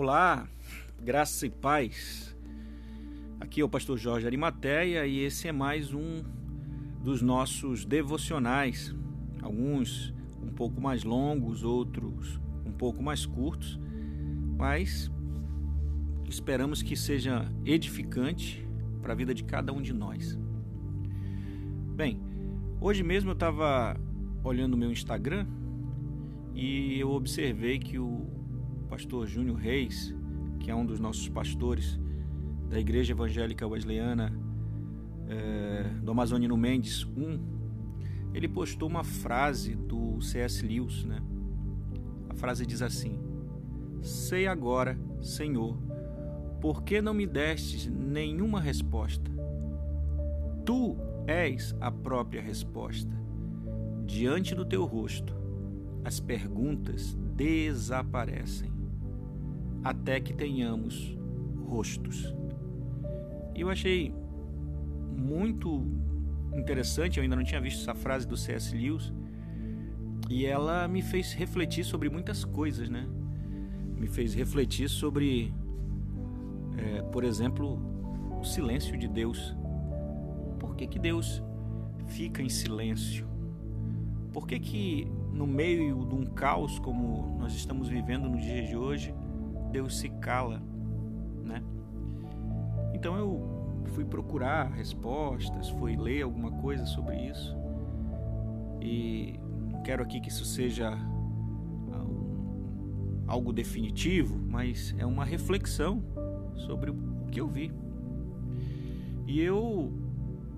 Olá, graça e paz. Aqui é o pastor Jorge Arimateia e esse é mais um dos nossos devocionais. Alguns um pouco mais longos, outros um pouco mais curtos, mas esperamos que seja edificante para a vida de cada um de nós. Bem, hoje mesmo eu estava olhando o meu Instagram e eu observei que o pastor Júnior Reis, que é um dos nossos pastores da Igreja Evangélica Wesleyana é, do Amazonino Mendes 1, ele postou uma frase do C.S. Lewis, né? A frase diz assim: Sei agora, Senhor, por que não me destes nenhuma resposta? Tu és a própria resposta. Diante do teu rosto, as perguntas desaparecem até que tenhamos rostos. E eu achei muito interessante, eu ainda não tinha visto essa frase do C.S. Lewis, e ela me fez refletir sobre muitas coisas, né? Me fez refletir sobre, é, por exemplo, o silêncio de Deus. Por que, que Deus fica em silêncio? Por que, que no meio de um caos como nós estamos vivendo no dia de hoje, Deus se cala, né? Então eu fui procurar respostas, fui ler alguma coisa sobre isso e não quero aqui que isso seja algo definitivo, mas é uma reflexão sobre o que eu vi. E eu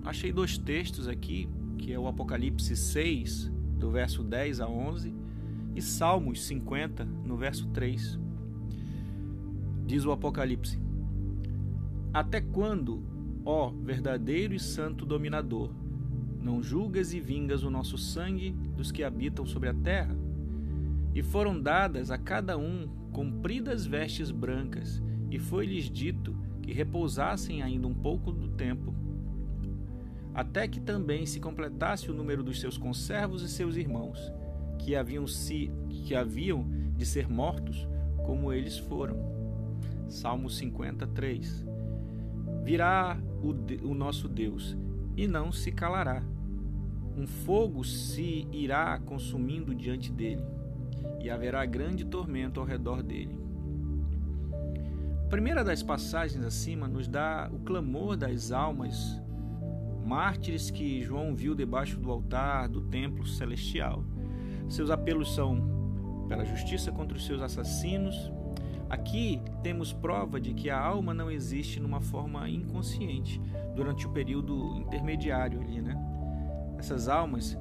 achei dois textos aqui, que é o Apocalipse 6, do verso 10 a 11, e Salmos 50, no verso 3. Diz o Apocalipse: Até quando, ó verdadeiro e santo dominador, não julgas e vingas o nosso sangue dos que habitam sobre a terra? E foram dadas a cada um compridas vestes brancas, e foi-lhes dito que repousassem ainda um pouco do tempo, até que também se completasse o número dos seus conservos e seus irmãos, que haviam, se, que haviam de ser mortos, como eles foram. Salmo 53. Virá o, o nosso Deus e não se calará. Um fogo se irá consumindo diante dele, e haverá grande tormento ao redor dele. A primeira das passagens acima nos dá o clamor das almas mártires que João viu debaixo do altar do templo celestial. Seus apelos são pela justiça contra os seus assassinos, Aqui temos prova de que a alma não existe numa forma inconsciente durante o período intermediário ali, né? Essas almas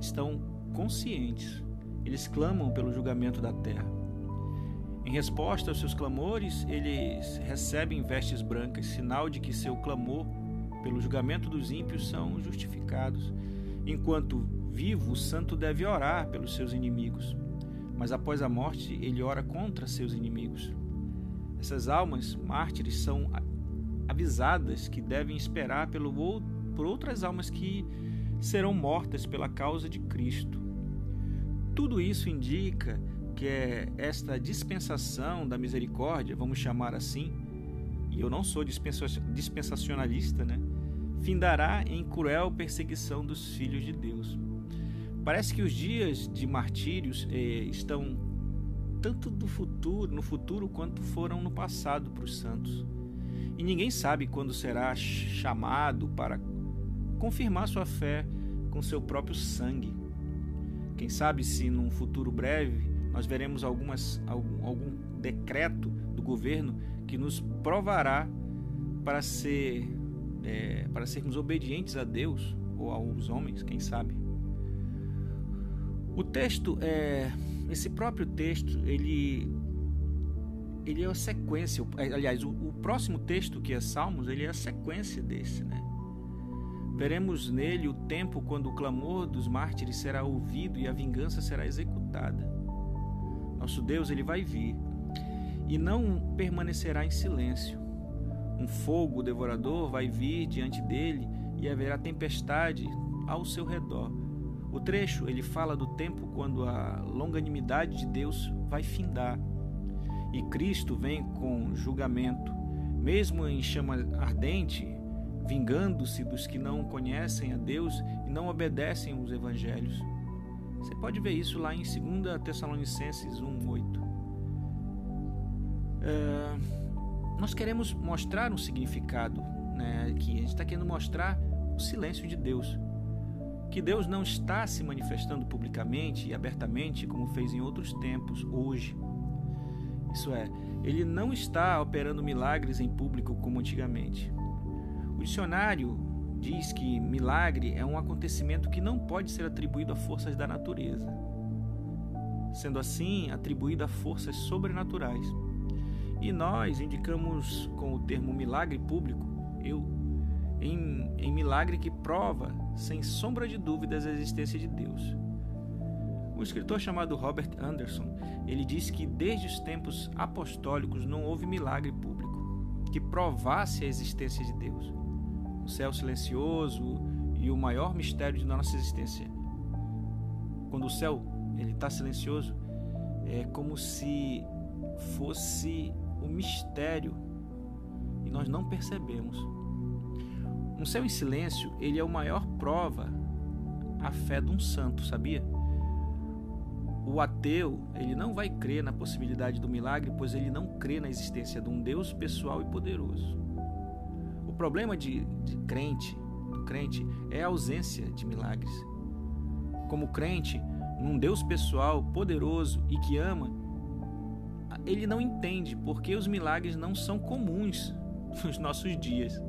estão conscientes. Eles clamam pelo julgamento da terra. Em resposta aos seus clamores, eles recebem vestes brancas, sinal de que seu clamor pelo julgamento dos ímpios são justificados. Enquanto vivo, o santo deve orar pelos seus inimigos mas após a morte ele ora contra seus inimigos. Essas almas mártires são avisadas que devem esperar pelo, por outras almas que serão mortas pela causa de Cristo. Tudo isso indica que é esta dispensação da misericórdia, vamos chamar assim, e eu não sou dispensacionalista, né? Findará em cruel perseguição dos filhos de Deus. Parece que os dias de martírios eh, estão tanto do futuro, no futuro quanto foram no passado para os santos. E ninguém sabe quando será chamado para confirmar sua fé com seu próprio sangue. Quem sabe se num futuro breve nós veremos algumas, algum, algum decreto do governo que nos provará para ser é, para sermos obedientes a Deus ou aos homens, quem sabe. O texto é esse próprio texto, ele ele é a sequência, aliás, o, o, próximo texto que é Salmos, ele é a sequência desse, né? Veremos nele o tempo quando o clamor dos mártires será ouvido e a vingança será executada. Nosso Deus, ele vai vir e não permanecerá em silêncio. Um fogo devorador vai vir diante dele e haverá tempestade ao seu redor o trecho ele fala do tempo quando a longanimidade de Deus vai findar. e Cristo vem com julgamento, mesmo em chama ardente, vingando-se dos que não conhecem a Deus e não obedecem os evangelhos. Você pode ver isso lá em 2 Tessalonicenses 1:8. É, nós queremos mostrar um significado, né? Aqui a gente está querendo mostrar o silêncio de Deus, que Deus não está se manifestando publicamente e abertamente como fez em outros tempos hoje. Isso é, ele não está operando milagres em público como antigamente. O dicionário diz que milagre é um acontecimento que não pode ser atribuído a forças da natureza, sendo assim atribuído a forças sobrenaturais. E nós indicamos com o termo milagre público, eu, em, em milagre que prova, sem sombra de dúvidas, a existência de Deus. Um escritor chamado Robert Anderson, ele diz que desde os tempos apostólicos não houve milagre público que provasse a existência de Deus o céu silencioso e o maior mistério de nossa existência. Quando o céu ele está silencioso, é como se fosse o um mistério e nós não percebemos. Um céu em silêncio, ele é a maior prova a fé de um santo, sabia? O ateu, ele não vai crer na possibilidade do milagre, pois ele não crê na existência de um Deus pessoal e poderoso. O problema de, de crente, do crente, é a ausência de milagres. Como crente, num Deus pessoal, poderoso e que ama, ele não entende porque os milagres não são comuns nos nossos dias.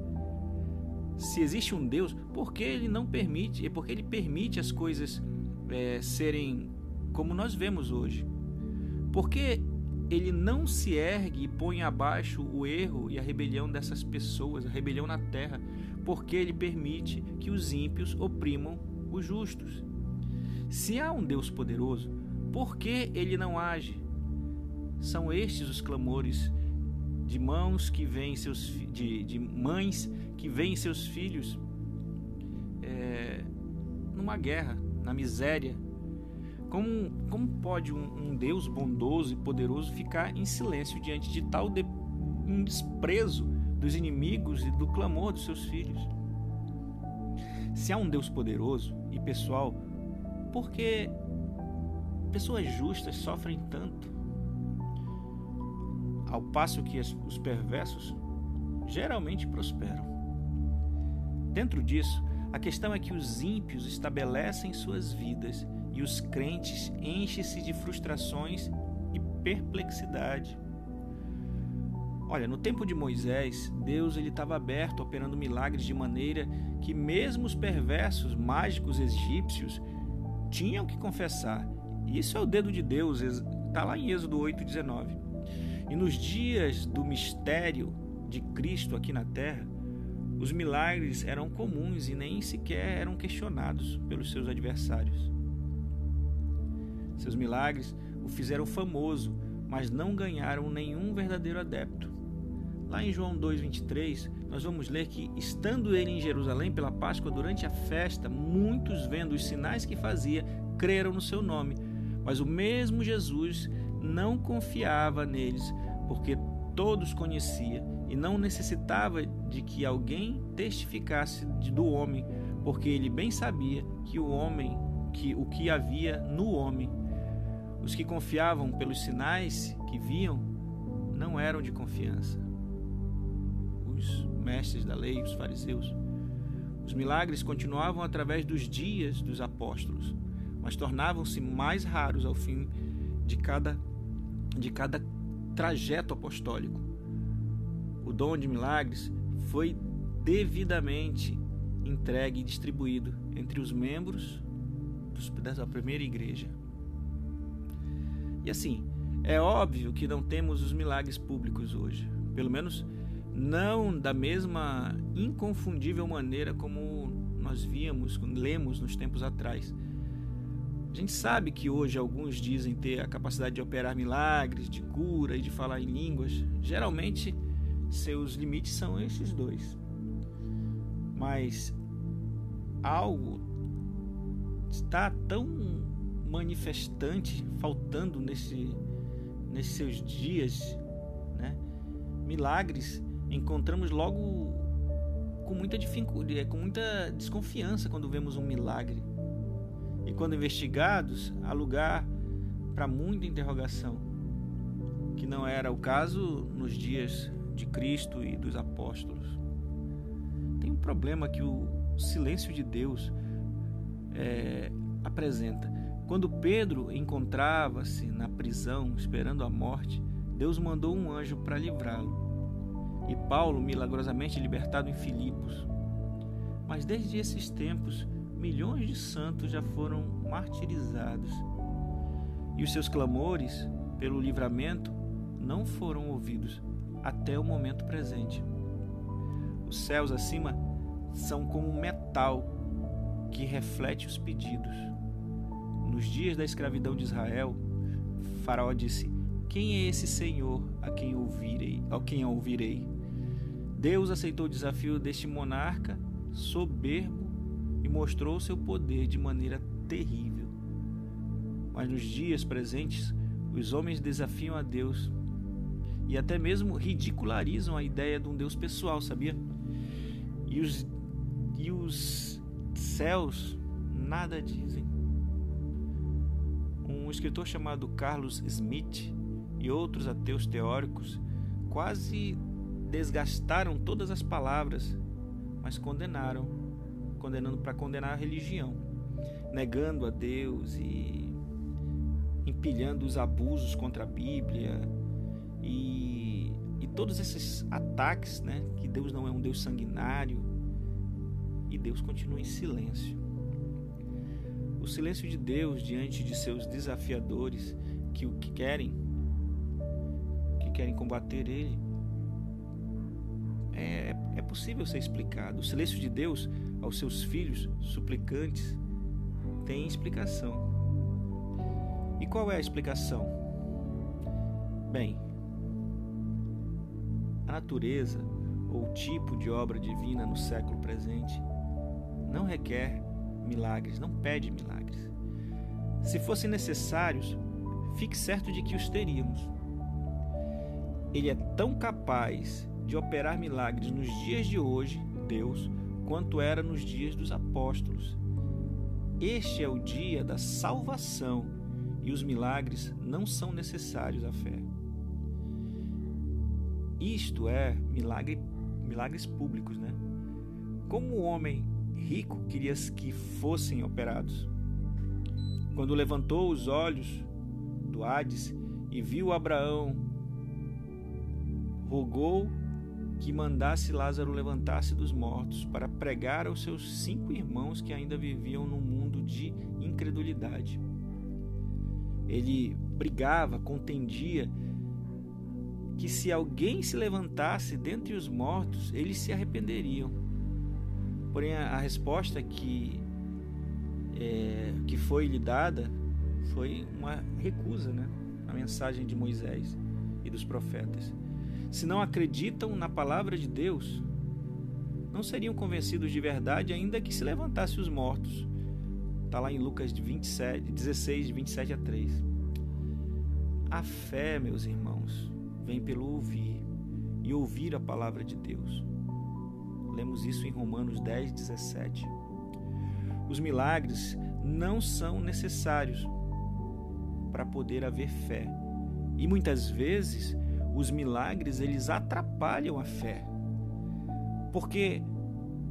Se existe um Deus, por que ele não permite? É porque ele permite as coisas é, serem como nós vemos hoje. Porque ele não se ergue e põe abaixo o erro e a rebelião dessas pessoas, a rebelião na terra, porque ele permite que os ímpios oprimam os justos. Se há um Deus poderoso, por que ele não age? São estes os clamores de mãos que veem seus de, de mães que veem seus filhos é, numa guerra, na miséria, como, como pode um, um, Deus bondoso e poderoso ficar em silêncio diante de tal de, um desprezo dos inimigos e do clamor dos seus filhos? Se há um Deus poderoso e pessoal, por que pessoas justas sofrem tanto? Ao passo que os perversos geralmente prosperam. Dentro disso, a questão é que os ímpios estabelecem suas vidas e os crentes enchem-se de frustrações e perplexidade. Olha, no tempo de Moisés, Deus ele estava aberto, operando milagres de maneira que mesmo os perversos mágicos egípcios tinham que confessar. Isso é o dedo de Deus, está lá em Êxodo 8:19. E nos dias do mistério de Cristo aqui na terra, os milagres eram comuns e nem sequer eram questionados pelos seus adversários. Seus milagres o fizeram famoso, mas não ganharam nenhum verdadeiro adepto. Lá em João 2,23, nós vamos ler que, estando ele em Jerusalém pela Páscoa durante a festa, muitos, vendo os sinais que fazia, creram no seu nome. Mas o mesmo Jesus não confiava neles, porque todos conhecia e não necessitava de que alguém testificasse do homem, porque ele bem sabia que o homem, que o que havia no homem os que confiavam pelos sinais que viam não eram de confiança. Os mestres da lei, os fariseus. Os milagres continuavam através dos dias dos apóstolos, mas tornavam-se mais raros ao fim de cada, de cada trajeto apostólico. O dom de milagres foi devidamente entregue e distribuído entre os membros da primeira igreja. E assim, é óbvio que não temos os milagres públicos hoje, pelo menos não da mesma inconfundível maneira como nós víamos, lemos nos tempos atrás. A gente sabe que hoje alguns dizem ter a capacidade de operar milagres, de cura e de falar em línguas. Geralmente, seus limites são esses dois. Mas algo está tão manifestante faltando nesse, nesses seus dias, né? Milagres encontramos logo com muita é, com muita desconfiança quando vemos um milagre. E quando investigados, há lugar para muita interrogação, que não era o caso nos dias de Cristo e dos apóstolos. Tem um problema que o silêncio de Deus é, apresenta. Quando Pedro encontrava-se na prisão esperando a morte, Deus mandou um anjo para livrá-lo. E Paulo, milagrosamente libertado em Filipos. Mas desde esses tempos, milhões de santos já foram martirizados. E os seus clamores pelo livramento não foram ouvidos até o momento presente. Os céus acima são como metal que reflete os pedidos. Nos dias da escravidão de Israel, Faraó disse: Quem é esse Senhor a quem ouvirei, a quem ouvirei? Deus aceitou o desafio deste monarca soberbo mostrou seu poder de maneira terrível. Mas nos dias presentes, os homens desafiam a Deus e até mesmo ridicularizam a ideia de um Deus pessoal, sabia? E os, e os céus nada dizem. Um escritor chamado Carlos Smith e outros ateus teóricos quase desgastaram todas as palavras, mas condenaram, condenando para condenar a religião, negando a Deus e empilhando os abusos contra a Bíblia. E, e todos esses ataques, né, que Deus não é um Deus sanguinário, e Deus continua em silêncio. O silêncio de Deus diante de seus desafiadores que o que querem, que querem combater Ele, é, é possível ser explicado. O silêncio de Deus aos seus filhos suplicantes tem explicação. E qual é a explicação? Bem, a natureza ou tipo de obra divina no século presente não requer milagres, não pede milagres. Se fossem necessários, fique certo de que os teríamos. Ele é tão capaz de operar milagres nos dias de hoje, Deus, quanto era nos dias dos apóstolos. Este é o dia da salvação e os milagres não são necessários à fé. Isto é milagre, milagres públicos, né? Como o homem rico queria que fossem operados. Quando levantou os olhos do Hades e viu Abraão, rogou que mandasse Lázaro levantar-se dos mortos para pregar aos seus cinco irmãos que ainda viviam num mundo de incredulidade. Ele brigava, contendia que se alguém se levantasse dentre os mortos, eles se arrependeriam. Porém, a, resposta que, é, que foi lhe dada foi uma recusa né, à mensagem de Moisés e dos profetas. Se não acreditam na palavra de Deus, não seriam convencidos de verdade, ainda que se levantasse os mortos. Está lá em Lucas 27, 16, 27 a 3. A fé, meus irmãos, vem pelo ouvir e ouvir a palavra de Deus. Lemos isso em Romanos 10, 17. Os milagres não são necessários para poder haver fé. E muitas vezes os milagres eles atrapalham a fé. Porque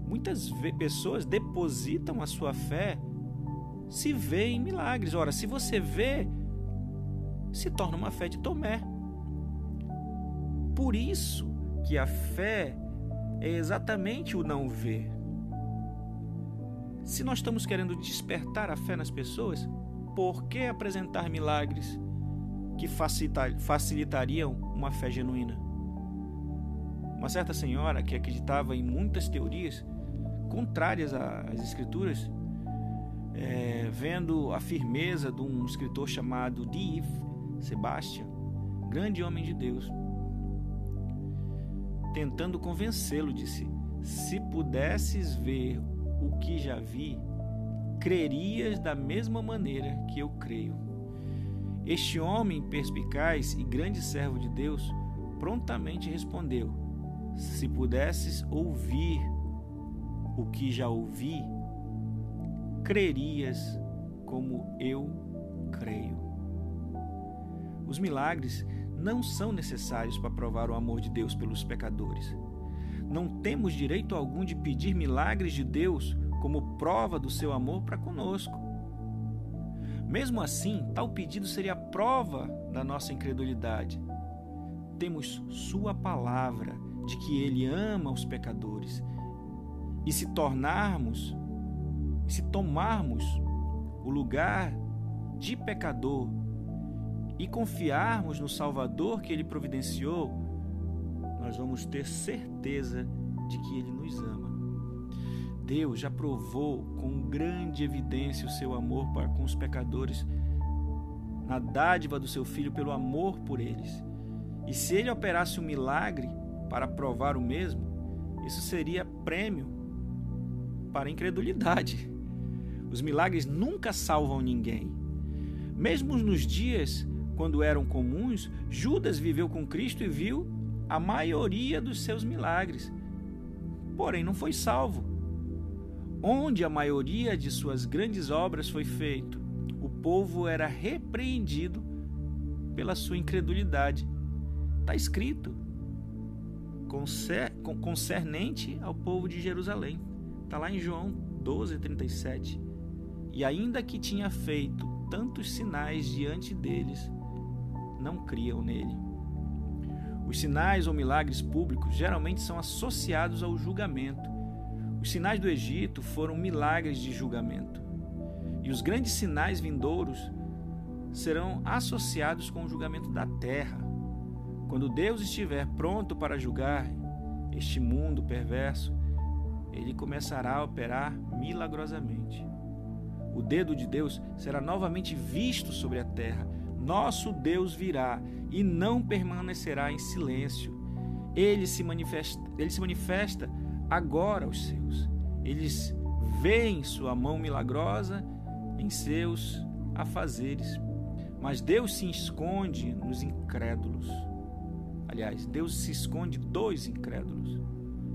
muitas pessoas depositam a sua fé se vê em milagres. Ora, se você vê, se torna uma fé de Tomé. Por isso que a fé é exatamente o não ver. Se nós estamos querendo despertar a fé nas pessoas, por que apresentar milagres que facilitariam uma fé genuína? Uma certa senhora que acreditava em muitas teorias contrárias às Escrituras, é, vendo a firmeza de um escritor chamado Div Sebastian, grande homem de Deus, tentando convencê-lo, disse: Se pudesses ver o que já vi, crerias da mesma maneira que eu creio. Este homem perspicaz e grande servo de Deus prontamente respondeu: Se pudesses ouvir o que já ouvi, crerias como eu creio. Os milagres não são necessários para provar o amor de Deus pelos pecadores. Não temos direito algum de pedir milagres de Deus como prova do seu amor para conosco. Mesmo assim, tal pedido seria prova da nossa incredulidade. Temos Sua palavra de que Ele ama os pecadores. E se tornarmos, se tomarmos o lugar de pecador e confiarmos no Salvador que Ele providenciou, nós vamos ter certeza de que Ele nos ama. Deus já provou com grande evidência o seu amor para com os pecadores na dádiva do seu Filho pelo amor por eles. E se ele operasse um milagre para provar o mesmo, isso seria prêmio para a incredulidade. Os milagres nunca salvam ninguém. Mesmo nos dias quando eram comuns, Judas viveu com Cristo e viu a maioria dos seus milagres. Porém, não foi salvo. Onde a maioria de suas grandes obras foi feito, o povo era repreendido pela sua incredulidade. Está escrito concernente ao povo de Jerusalém. Está lá em João 12, 37. E ainda que tinha feito tantos sinais diante deles, não criam nele. Os sinais ou milagres públicos geralmente são associados ao julgamento. Os sinais do Egito foram milagres de julgamento. E os grandes sinais vindouros serão associados com o julgamento da terra. Quando Deus estiver pronto para julgar este mundo perverso, ele começará a operar milagrosamente. O dedo de Deus será novamente visto sobre a terra nosso Deus virá e não permanecerá em silêncio. Ele se manifesta, ele se manifesta agora aos seus. Eles veem sua mão milagrosa em seus afazeres. Mas Deus se esconde nos incrédulos. Aliás, Deus se esconde dos incrédulos.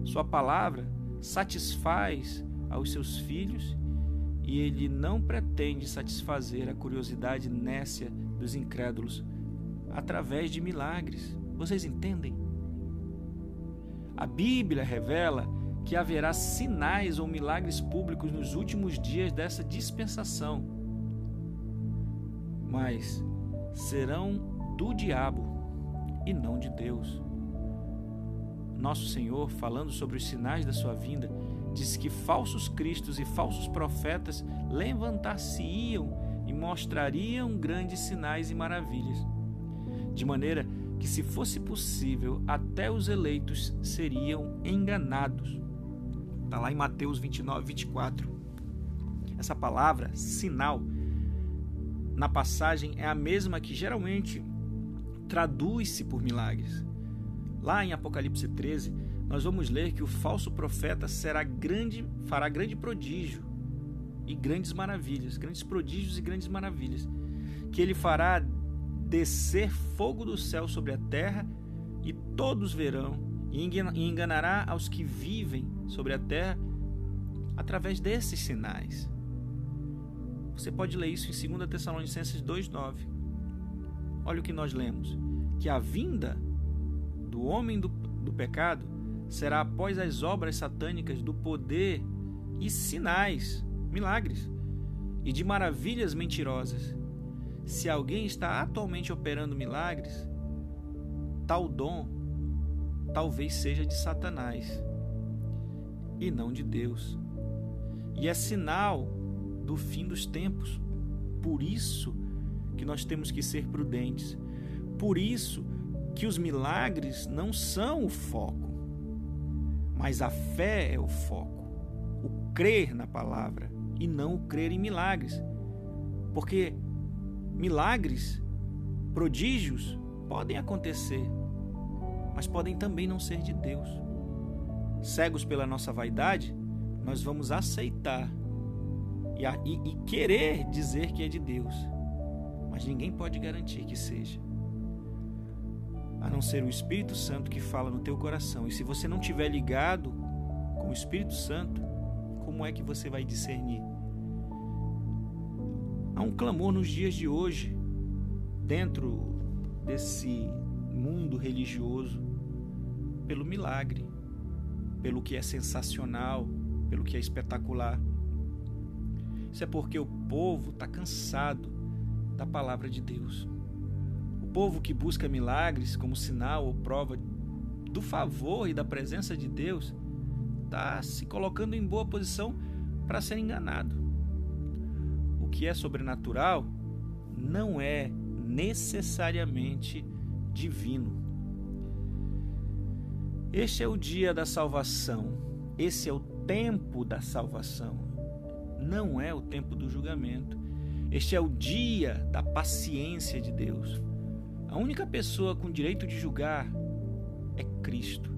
Sua palavra satisfaz aos seus filhos e ele não pretende satisfazer a curiosidade nécia dos incrédulos através de milagres. Vocês entendem? A Bíblia revela que haverá sinais ou milagres públicos nos últimos dias dessa dispensação, mas serão do diabo e não de Deus. Nosso Senhor, falando sobre os sinais da sua vinda, disse que falsos cristos e falsos profetas levantar-se-iam e mostrariam grandes sinais e maravilhas, de maneira que, se fosse possível, até os eleitos seriam enganados. Está lá em Mateus 29, 24. Essa palavra, sinal, na passagem é a mesma que geralmente traduz-se por milagres. Lá em Apocalipse 13, nós vamos ler que o falso profeta será grande, fará grande prodígio e grandes maravilhas, grandes prodígios e grandes maravilhas, que ele fará descer fogo do céu sobre a terra e todos verão, e enganará aos que vivem sobre a terra através desses sinais. Você pode ler isso em 2 Tessalonicenses 2:9. Olha o que nós lemos: que a vinda do homem do, do pecado será após as obras satânicas do poder e sinais milagres e de maravilhas mentirosas. Se alguém está atualmente operando milagres, tal dom talvez seja de Satanás e não de Deus. E é sinal do fim dos tempos. Por isso que nós temos que ser prudentes. Por isso que os milagres não são o foco, mas a fé é o foco, o crer na palavra e não o crer em milagres. Porque milagres, prodígios podem acontecer, mas podem também não ser de Deus. Cegos pela nossa vaidade, nós vamos aceitar e, e, e querer dizer que é de Deus, mas ninguém pode garantir que seja. A não ser o Espírito Santo que fala no teu coração. E se você não tiver ligado com o Espírito Santo, como é que você vai discernir? Há um clamor nos dias de hoje, dentro desse mundo religioso, pelo milagre, pelo que é sensacional, pelo que é espetacular. Isso é porque o povo está cansado da palavra de Deus. O povo que busca milagres como sinal ou prova do favor e da presença de Deus está se colocando em boa posição para ser enganado. O que é sobrenatural não é necessariamente divino. Este é o dia da salvação. Esse é o tempo da salvação. Não é o tempo do julgamento. Este é o dia da paciência de Deus. A única pessoa com direito de julgar é Cristo.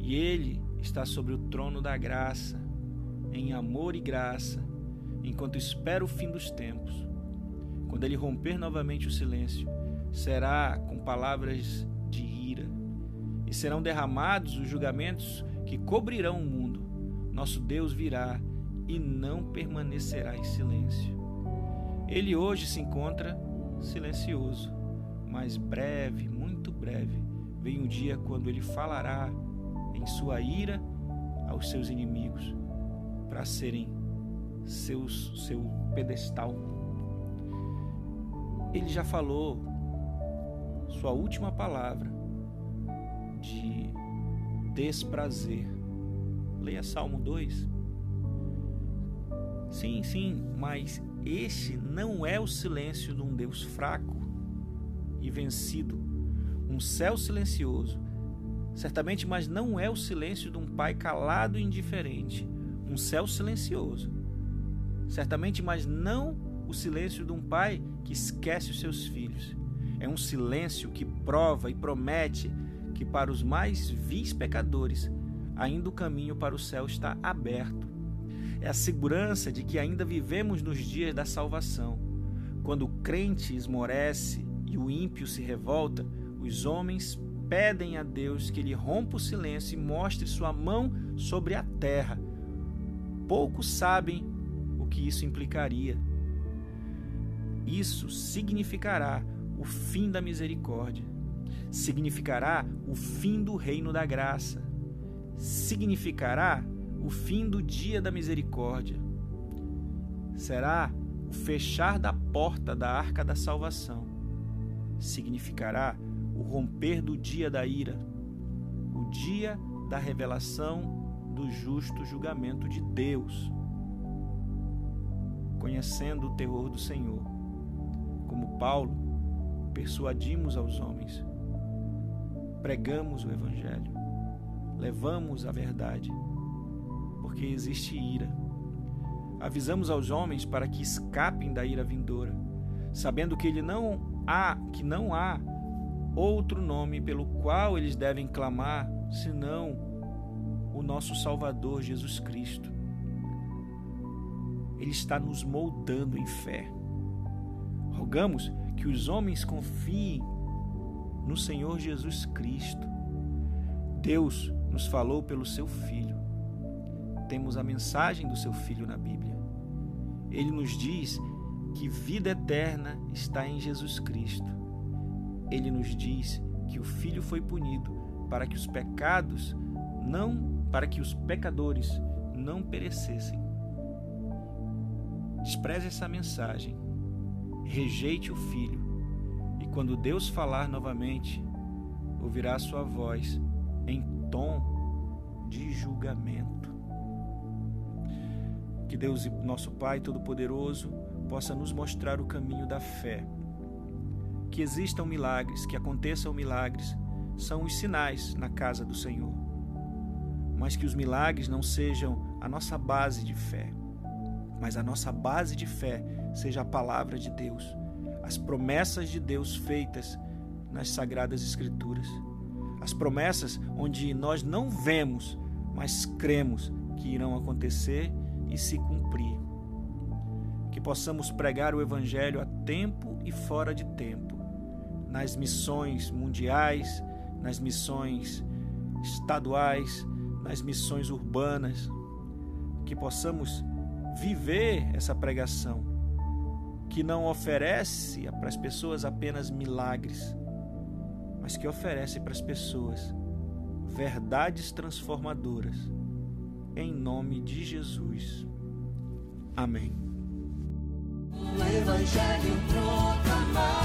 E ele está sobre o trono da graça, em amor e graça, enquanto espera o fim dos tempos. Quando ele romper novamente o silêncio, será com palavras serão derramados os julgamentos que cobrirão o mundo. Nosso Deus virá e não permanecerá em silêncio. Ele hoje se encontra silencioso, mas breve, muito breve, vem o dia quando ele falará em sua ira aos seus inimigos para serem seus, seu pedestal. Ele já falou sua última palavra de desprazer. Leia Salmo 2. Sim, sim, mas este não é o silêncio de um Deus fraco e vencido, um céu silencioso. Certamente, mas não é o silêncio de um pai calado e indiferente, um céu silencioso. Certamente, mas não o silêncio de um pai que esquece os seus filhos. É um silêncio que prova e promete que para os mais vis pecadores ainda o caminho para o céu está aberto é a segurança de que ainda vivemos nos dias da salvação. Quando o crente esmorece e o ímpio se revolta, os homens pedem a Deus que ele rompa o silêncio e mostre sua mão sobre a terra. Poucos sabem o que isso implicaria. Isso significará o fim da misericórdia, significará o fim do reino da graça, significará o fim do dia da misericórdia. Será o fechar da porta da arca da salvação. Significará o romper do dia da ira, o dia da revelação do justo julgamento de Deus. Conhecendo o terror do Senhor, como Paulo, persuadimos aos homens, pregamos o Evangelho, levamos a verdade porque existe ira. Avisamos aos homens para que escapem da ira vindoura, sabendo que ele não há, que não há outro nome pelo qual eles devem clamar senão o nosso Salvador Jesus Cristo. Ele está nos moldando em fé. Rogamos que os homens confiem no Senhor Jesus Cristo. Deus nos falou pelo seu Filho temos a mensagem do seu Filho na Bíblia. Ele nos diz que vida eterna está em Jesus Cristo. Ele nos diz que o Filho foi punido para que os pecados não, para que os pecadores não perecessem. Despreze essa mensagem. Rejeite o Filho. Quando Deus falar novamente, ouvirá sua voz em tom de julgamento. Que Deus, nosso Pai Todo-Poderoso, possa nos mostrar o caminho da fé. Que existam milagres, que aconteçam milagres, são os sinais na casa do Senhor. Mas que os milagres não sejam a nossa base de fé, mas a nossa base de fé seja a palavra de Deus, as promessas de Deus feitas nas sagradas Escrituras. As promessas onde nós não vemos, mas cremos que irão acontecer e se cumprir. Que possamos pregar o Evangelho a tempo e fora de tempo, nas missões mundiais, nas missões estaduais, nas missões urbanas, que possamos viver essa pregação que não oferece para as pessoas apenas milagres, mas que oferece para as pessoas verdades transformadoras. Em nome de Jesus. Amém. O Evangelho proclamar.